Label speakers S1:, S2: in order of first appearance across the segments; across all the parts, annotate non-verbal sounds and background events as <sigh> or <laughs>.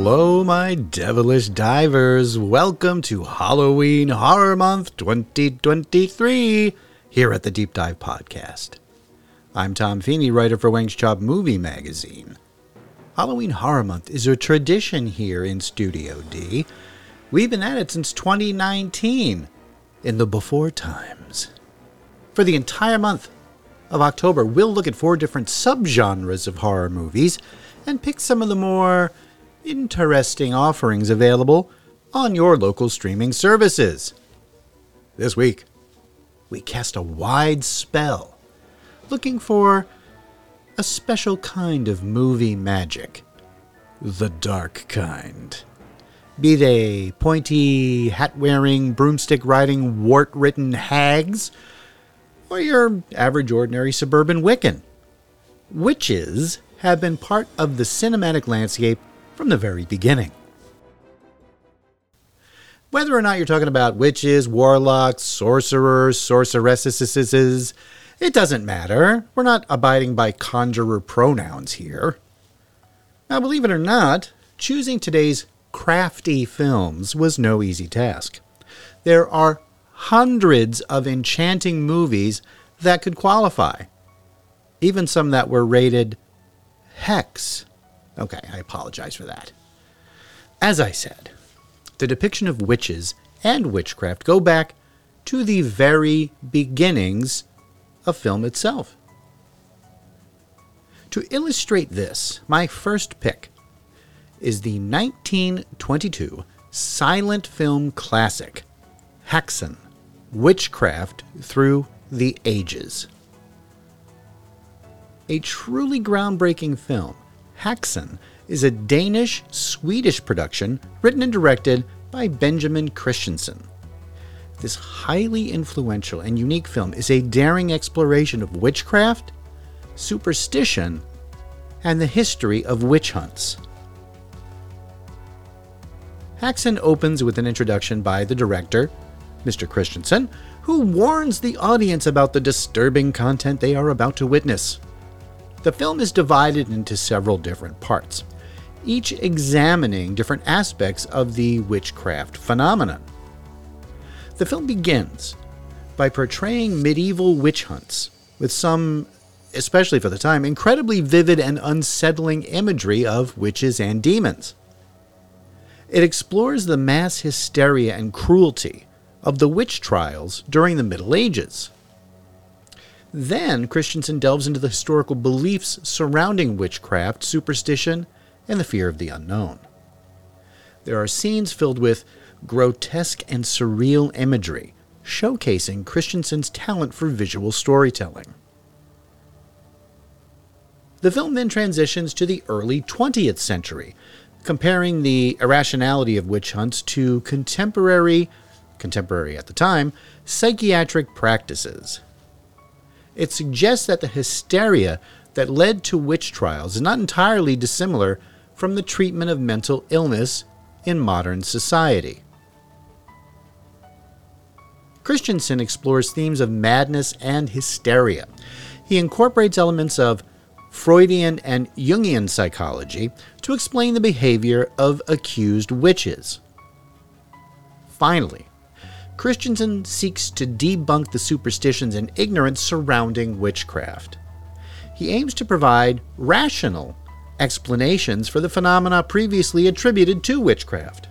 S1: Hello, my devilish divers. Welcome to Halloween Horror Month 2023 here at the Deep Dive Podcast. I'm Tom Feeney, writer for Wang's Chop Movie Magazine. Halloween Horror Month is a tradition here in Studio D. We've been at it since 2019, in the before times. For the entire month of October, we'll look at four different subgenres of horror movies and pick some of the more interesting offerings available on your local streaming services. This week, we cast a wide spell looking for a special kind of movie magic the dark kind. Be they pointy, hat wearing, broomstick riding, wart ridden hags, or your average ordinary suburban Wiccan. Witches have been part of the cinematic landscape from the very beginning. Whether or not you're talking about witches, warlocks, sorcerers, sorceresses, it doesn't matter. We're not abiding by conjurer pronouns here. Now, believe it or not, choosing today's crafty films was no easy task. There are hundreds of enchanting movies that could qualify, even some that were rated hex. Okay, I apologize for that. As I said, the depiction of witches and witchcraft go back to the very beginnings of film itself. To illustrate this, my first pick is the 1922 silent film classic, Häxan Witchcraft Through the Ages. A truly groundbreaking film Häxan is a Danish Swedish production written and directed by Benjamin Christensen. This highly influential and unique film is a daring exploration of witchcraft, superstition, and the history of witch hunts. Häxan opens with an introduction by the director, Mr. Christensen, who warns the audience about the disturbing content they are about to witness. The film is divided into several different parts, each examining different aspects of the witchcraft phenomenon. The film begins by portraying medieval witch hunts with some, especially for the time, incredibly vivid and unsettling imagery of witches and demons. It explores the mass hysteria and cruelty of the witch trials during the Middle Ages. Then Christensen delves into the historical beliefs surrounding witchcraft, superstition, and the fear of the unknown. There are scenes filled with grotesque and surreal imagery, showcasing Christensen's talent for visual storytelling. The film then transitions to the early 20th century, comparing the irrationality of witch hunts to contemporary, contemporary at the time, psychiatric practices. It suggests that the hysteria that led to witch trials is not entirely dissimilar from the treatment of mental illness in modern society. Christensen explores themes of madness and hysteria. He incorporates elements of Freudian and Jungian psychology to explain the behavior of accused witches. Finally, Christensen seeks to debunk the superstitions and ignorance surrounding witchcraft. He aims to provide rational explanations for the phenomena previously attributed to witchcraft.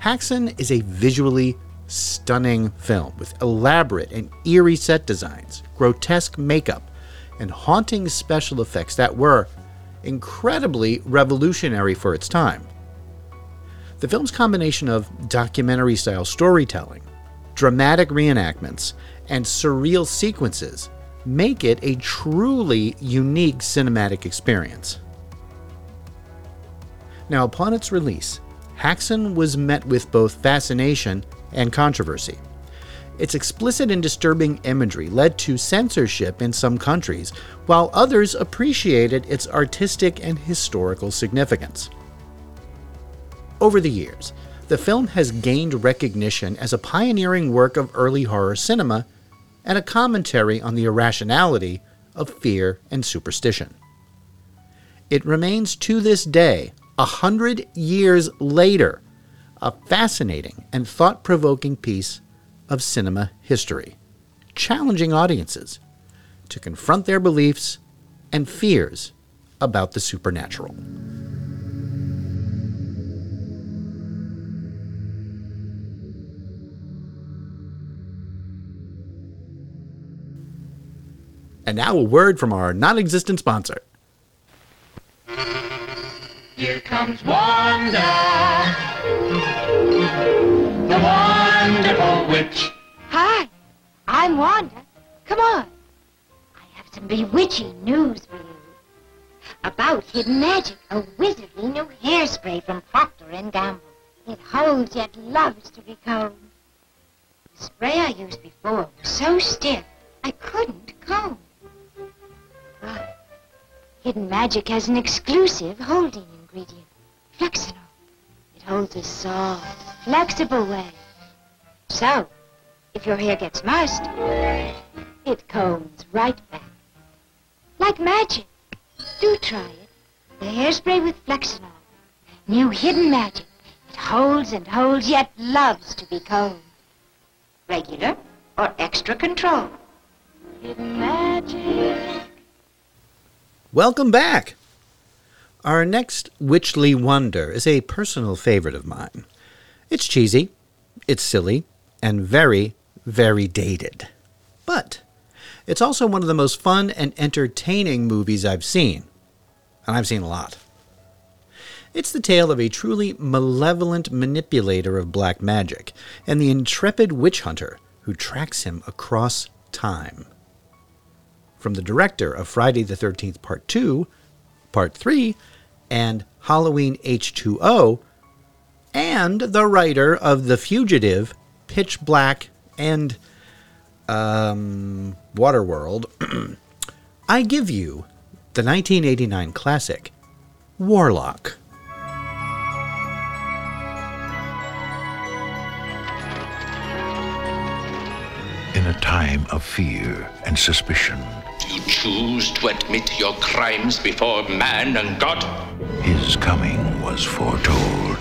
S1: Häxan is a visually stunning film with elaborate and eerie set designs, grotesque makeup, and haunting special effects that were incredibly revolutionary for its time. The film's combination of documentary style storytelling, dramatic reenactments, and surreal sequences make it a truly unique cinematic experience. Now, upon its release, Häxan was met with both fascination and controversy. Its explicit and disturbing imagery led to censorship in some countries, while others appreciated its artistic and historical significance. Over the years, the film has gained recognition as a pioneering work of early horror cinema and a commentary on the irrationality of fear and superstition. it remains to this day, a hundred years later, a fascinating and thought provoking piece of cinema history, challenging audiences to confront their beliefs and fears about the supernatural. And now a word from our non existent sponsor.
S2: Here comes Wanda, the wonderful witch.
S3: Hi, I'm Wanda. Come on. I have some bewitching news for you. About hidden magic, a wizardly new hairspray from Procter & Gamble. It holds yet loves to be combed. The spray I used before was so stiff I couldn't comb. But hidden magic has an exclusive holding ingredient, Flexinol. It holds a soft, flexible way. So, if your hair gets mussed, it combs right back. Like magic. Do try it. The hairspray with Flexinol. New hidden magic. It holds and holds, yet loves to be combed. Regular or extra control. Hidden magic.
S1: Welcome back! Our next Witchly Wonder is a personal favorite of mine. It's cheesy, it's silly, and very, very dated. But it's also one of the most fun and entertaining movies I've seen. And I've seen a lot. It's the tale of a truly malevolent manipulator of black magic and the intrepid witch hunter who tracks him across time. From the director of Friday the 13th Part 2, Part 3, and Halloween H2O, and the writer of The Fugitive, Pitch Black, and um, Waterworld, <clears throat> I give you the 1989 classic, Warlock.
S4: Time of fear and suspicion,
S5: You choose to admit your crimes before man and God?
S4: his coming was foretold.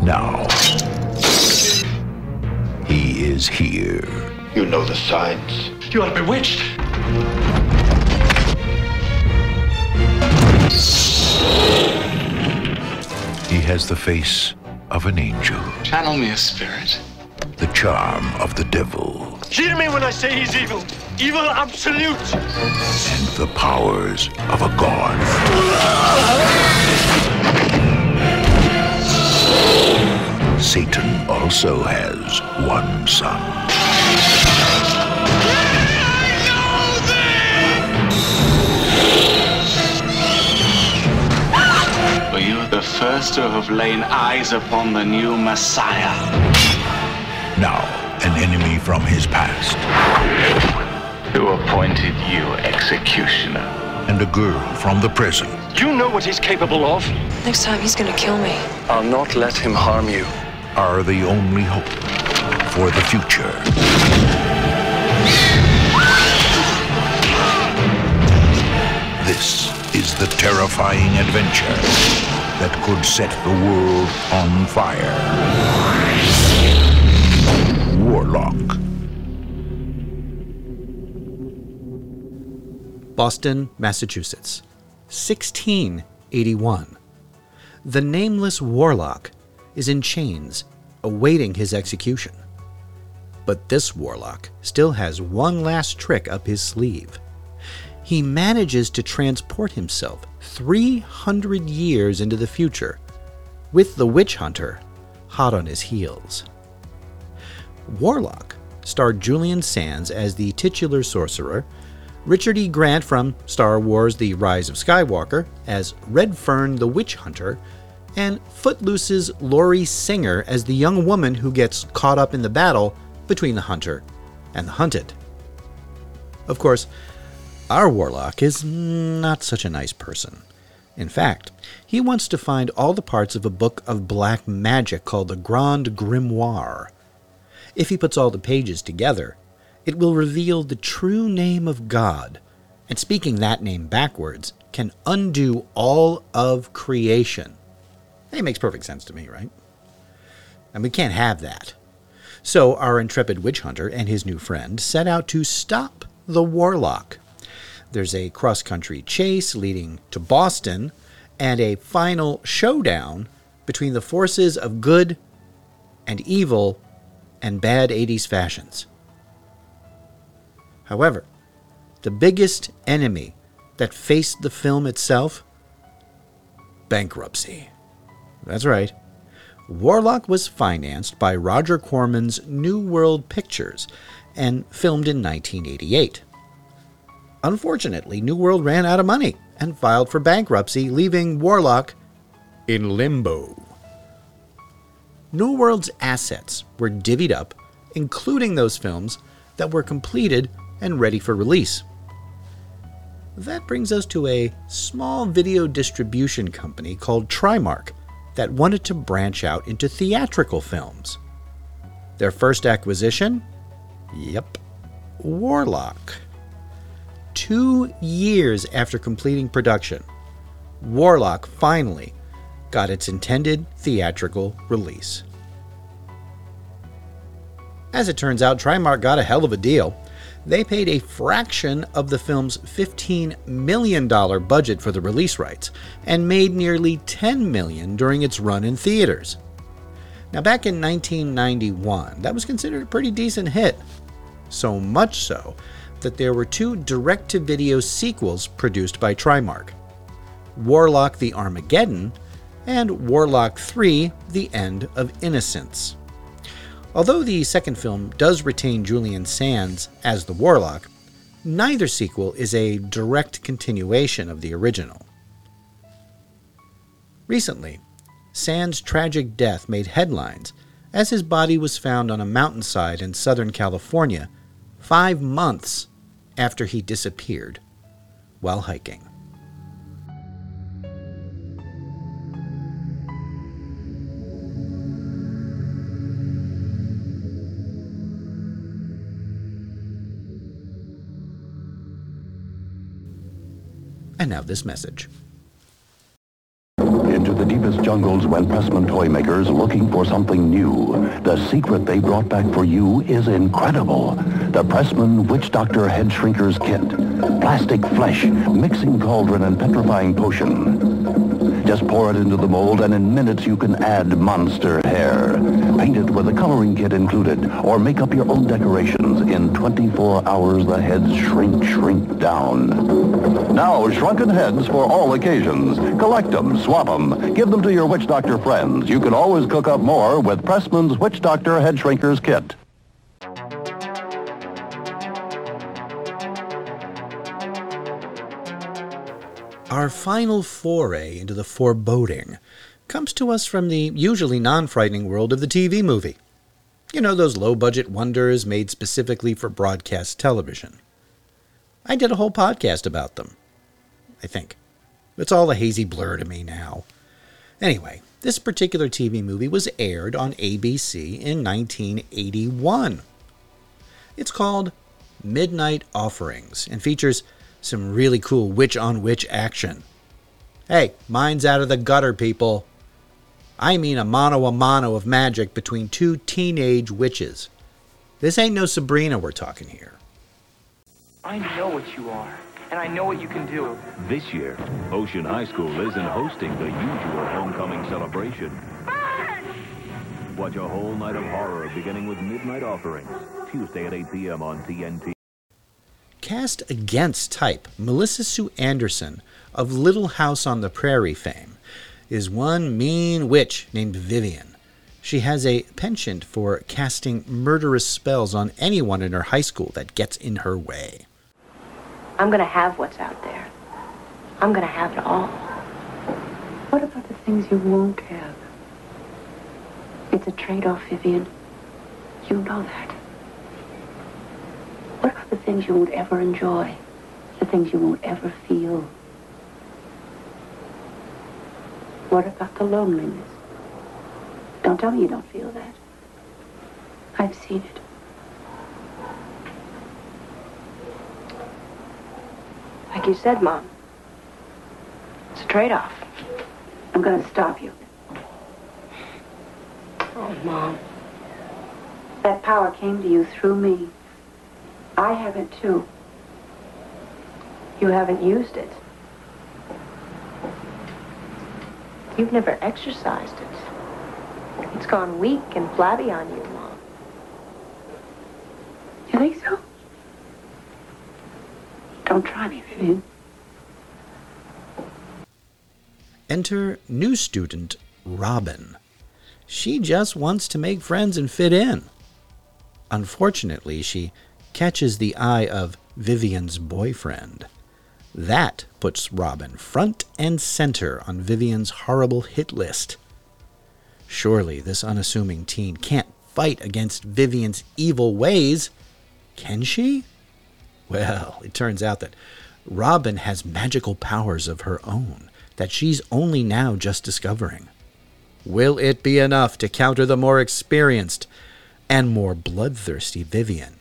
S4: Now, he is here.
S6: You know the signs.
S5: You are bewitched.
S4: Has the face of an angel,
S5: Channel me a spirit.
S4: the charm of the devil,
S7: Hear me when I say he's evil. Evil absolute.
S4: and the powers of a god. Satan also has one son.
S8: First to have lain eyes upon the new Messiah.
S4: Now, an enemy from his past,
S8: Who appointed you executioner?
S4: and a girl from the present.
S7: You know what he's capable of.
S9: Next time he's gonna kill me.
S7: I'll not let him harm you.
S4: are the only hope for the future. This is the terrifying adventure that could set the world on fire. Warlock.
S1: Boston, Massachusetts, 1681. The nameless warlock is in chains, awaiting his execution. But this warlock still has one last trick up his sleeve. He manages to transport himself 300 years into the future, with the witch hunter hot on his heels. Warlock starred Julian Sands as the titular sorcerer, Richard E. Grant from Star Wars The Rise of Skywalker as Redferne the Witch Hunter, and Footloose's Lori Singer as the young woman who gets caught up in the battle between the hunter and the hunted. Of course, our warlock is not such a nice person. In fact, he wants to find all the parts of a book of black magic called the Grand Grimoire. If he puts all the pages together, it will reveal the true name of God, and speaking that name backwards can undo all of creation. It makes perfect sense to me, right? And we can't have that. So our intrepid witch hunter and his new friend set out to stop the warlock. There's a cross country chase leading to Boston and a final showdown between the forces of good and evil and bad 80s fashions. However, the biggest enemy that faced the film itself bankruptcy. That's right. Warlock was financed by Roger Corman's New World Pictures and filmed in 1988. Unfortunately, New World ran out of money and filed for bankruptcy, leaving Warlock in limbo. New World's assets were divvied up, including those films that were completed and ready for release. That brings us to a small video distribution company called Trimark that wanted to branch out into theatrical films. Their first acquisition? Yep, Warlock. Two years after completing production, Warlock finally got its intended theatrical release. As it turns out, Trimark got a hell of a deal. They paid a fraction of the film's $15 million budget for the release rights and made nearly 10 million during its run in theaters. Now, back in 1991, that was considered a pretty decent hit. So much so that there were two direct to video sequels produced by Trimark Warlock the Armageddon and Warlock 3 The End of Innocence. Although the second film does retain Julian Sands as the Warlock, neither sequel is a direct continuation of the original. Recently, Sands' tragic death made headlines as his body was found on a mountainside in Southern California five months after he disappeared while hiking. And now this message.
S10: Jungles went Pressman toy makers looking for something new. The secret they brought back for you is incredible. The Pressman Witch Doctor Head Shrinkers Kit. Plastic flesh, mixing cauldron and petrifying potion. Just pour it into the mold and in minutes you can add monster hair. Paint it with a coloring kit included or make up your own decorations. In 24 hours the heads shrink, shrink down. Now shrunken heads for all occasions. Collect them, swap them, give them to your Witch Doctor friends. You can always cook up more with Pressman's Witch Doctor Head Shrinkers Kit.
S1: Our final foray into the foreboding comes to us from the usually non frightening world of the TV movie. You know, those low budget wonders made specifically for broadcast television. I did a whole podcast about them. I think. It's all a hazy blur to me now. Anyway, this particular TV movie was aired on ABC in 1981. It's called Midnight Offerings and features some really cool witch on witch action. Hey, mine's out of the gutter, people. I mean a mano a mano of magic between two teenage witches. This ain't no Sabrina we're talking here.
S11: I know what you are, and I know what you can do.
S12: This year, Ocean High School isn't hosting the usual homecoming celebration. Watch a whole night of horror beginning with Midnight Offerings, Tuesday at 8 p.m. on TNT.
S1: Cast against type, Melissa Sue Anderson of Little House on the Prairie fame is one mean witch named Vivian. She has a penchant for casting murderous spells on anyone in her high school that gets in her way.
S13: I'm gonna have what's out there. I'm gonna have it all. What about the things you won't have? It's a trade-off, Vivian. You know that. What about the things you won't ever enjoy? The things you won't ever feel? What about the loneliness? Don't tell me you don't feel that. I've seen it. Like you said, Mom. It's a trade-off. I'm going to stop you. Oh, Mom. That power came to you through me. I haven't, too. You haven't used it. You've never exercised it. It's gone weak and flabby on you, Mom. You think so? Don't try me, Vivian.
S1: Enter new student Robin. She just wants to make friends and fit in. Unfortunately, she catches the eye of Vivian's boyfriend. That puts Robin front and center on Vivian's horrible hit list. Surely this unassuming teen can't fight against Vivian's evil ways, can she? Well, it turns out that Robin has magical powers of her own that she's only now just discovering. Will it be enough to counter the more experienced and more bloodthirsty Vivian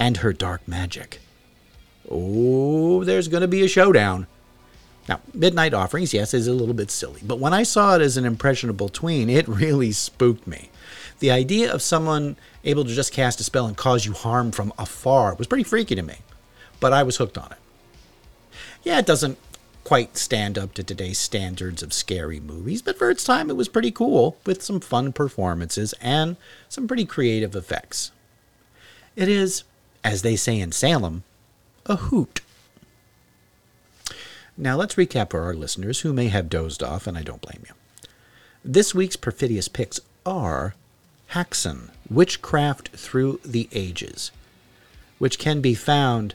S1: and her dark magic? Oh, there's going to be a showdown. Now, Midnight Offerings, yes, is a little bit silly, but when I saw it as an impressionable tween, it <laughs> really spooked me. The idea of someone able to just cast a spell and cause you harm from afar was pretty freaky to me, but I was hooked on it. Yeah, it doesn't quite stand up to today's standards of scary movies, but for its time it was pretty cool, with some fun performances and some pretty creative effects. It is, as they say in Salem, a hoot. Now let's recap for our listeners who may have dozed off, and I don't blame you. This week's perfidious picks are Häxan, Witchcraft Through the Ages, which can be found,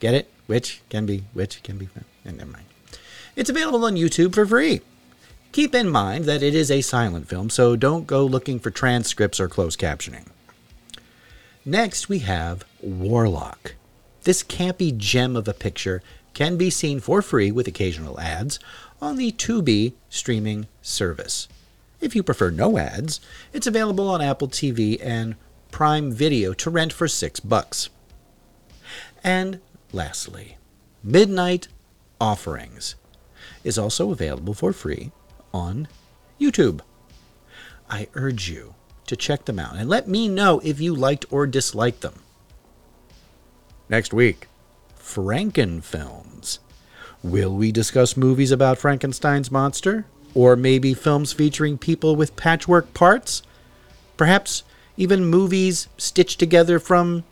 S1: get it? Which can be, which can be found, and never mind. It's available on YouTube for free. Keep in mind that it is a silent film, so don't go looking for transcripts or closed captioning. Next, we have Warlock. This campy gem of a picture can be seen for free with occasional ads on the Tubi streaming service. If you prefer no ads, it's available on Apple TV and Prime Video to rent for 6 bucks. And lastly, Midnight Offerings is also available for free on YouTube. I urge you to check them out and let me know if you liked or disliked them. Next week, Frankenfilms. Will we discuss movies about Frankenstein's monster? Or maybe films featuring people with patchwork parts? Perhaps even movies stitched together from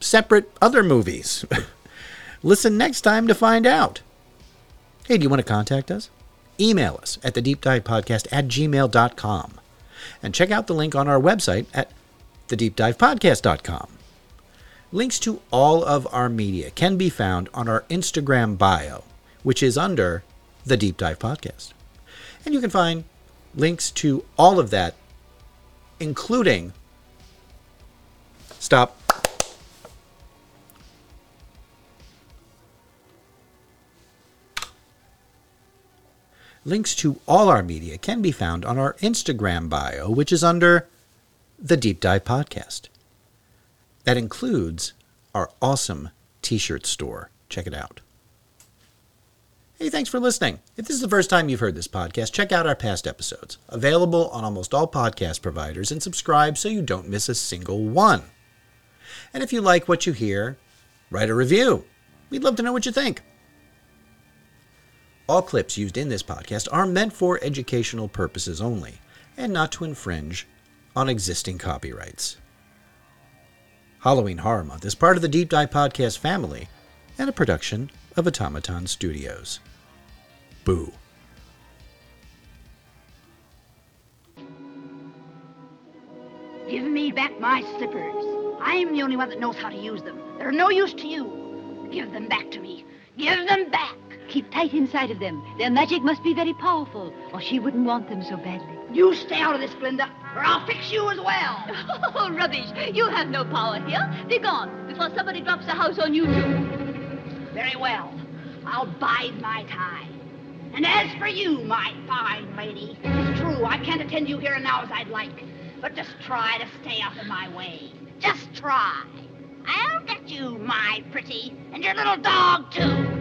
S1: separate other movies? <laughs> Listen next time to find out. Hey, do you want to contact us? Email us at the deep dive podcast at gmail.com and check out the link on our website at thedeepdivepodcast.com. Links to all of our media can be found on our Instagram bio, which is under the Deep Dive Podcast. And you can find links to all of that, including. Stop. Links to all our media can be found on our Instagram bio, which is under the Deep Dive Podcast. That includes our awesome t shirt store. Check it out. Hey, thanks for listening. If this is the first time you've heard this podcast, check out our past episodes. Available on almost all podcast providers and subscribe so you don't miss a single one. And if you like what you hear, write a review. We'd love to know what you think. All clips used in this podcast are meant for educational purposes only and not to infringe on existing copyrights. Halloween Horror Month is part of the Deep Dive Podcast family and a production of Automaton Studios. Boo.
S14: Give me back my slippers. I'm the only one that knows how to use them. They're no use to you. Give them back to me. Give them back.
S15: Keep tight inside of them. Their magic must be very powerful, or she wouldn't want them so badly.
S14: You stay out of this, Glinda, or I'll fix you as well. <laughs>
S15: Oh, rubbish. You have no power here. Be gone before somebody drops a house on you, too.
S14: Very well. I'll bide my time. And as for you, my fine lady, it's true, I can't attend you here and now as I'd like. But just try to stay out of my way. Just try. I'll get you, my pretty, and your little dog, too.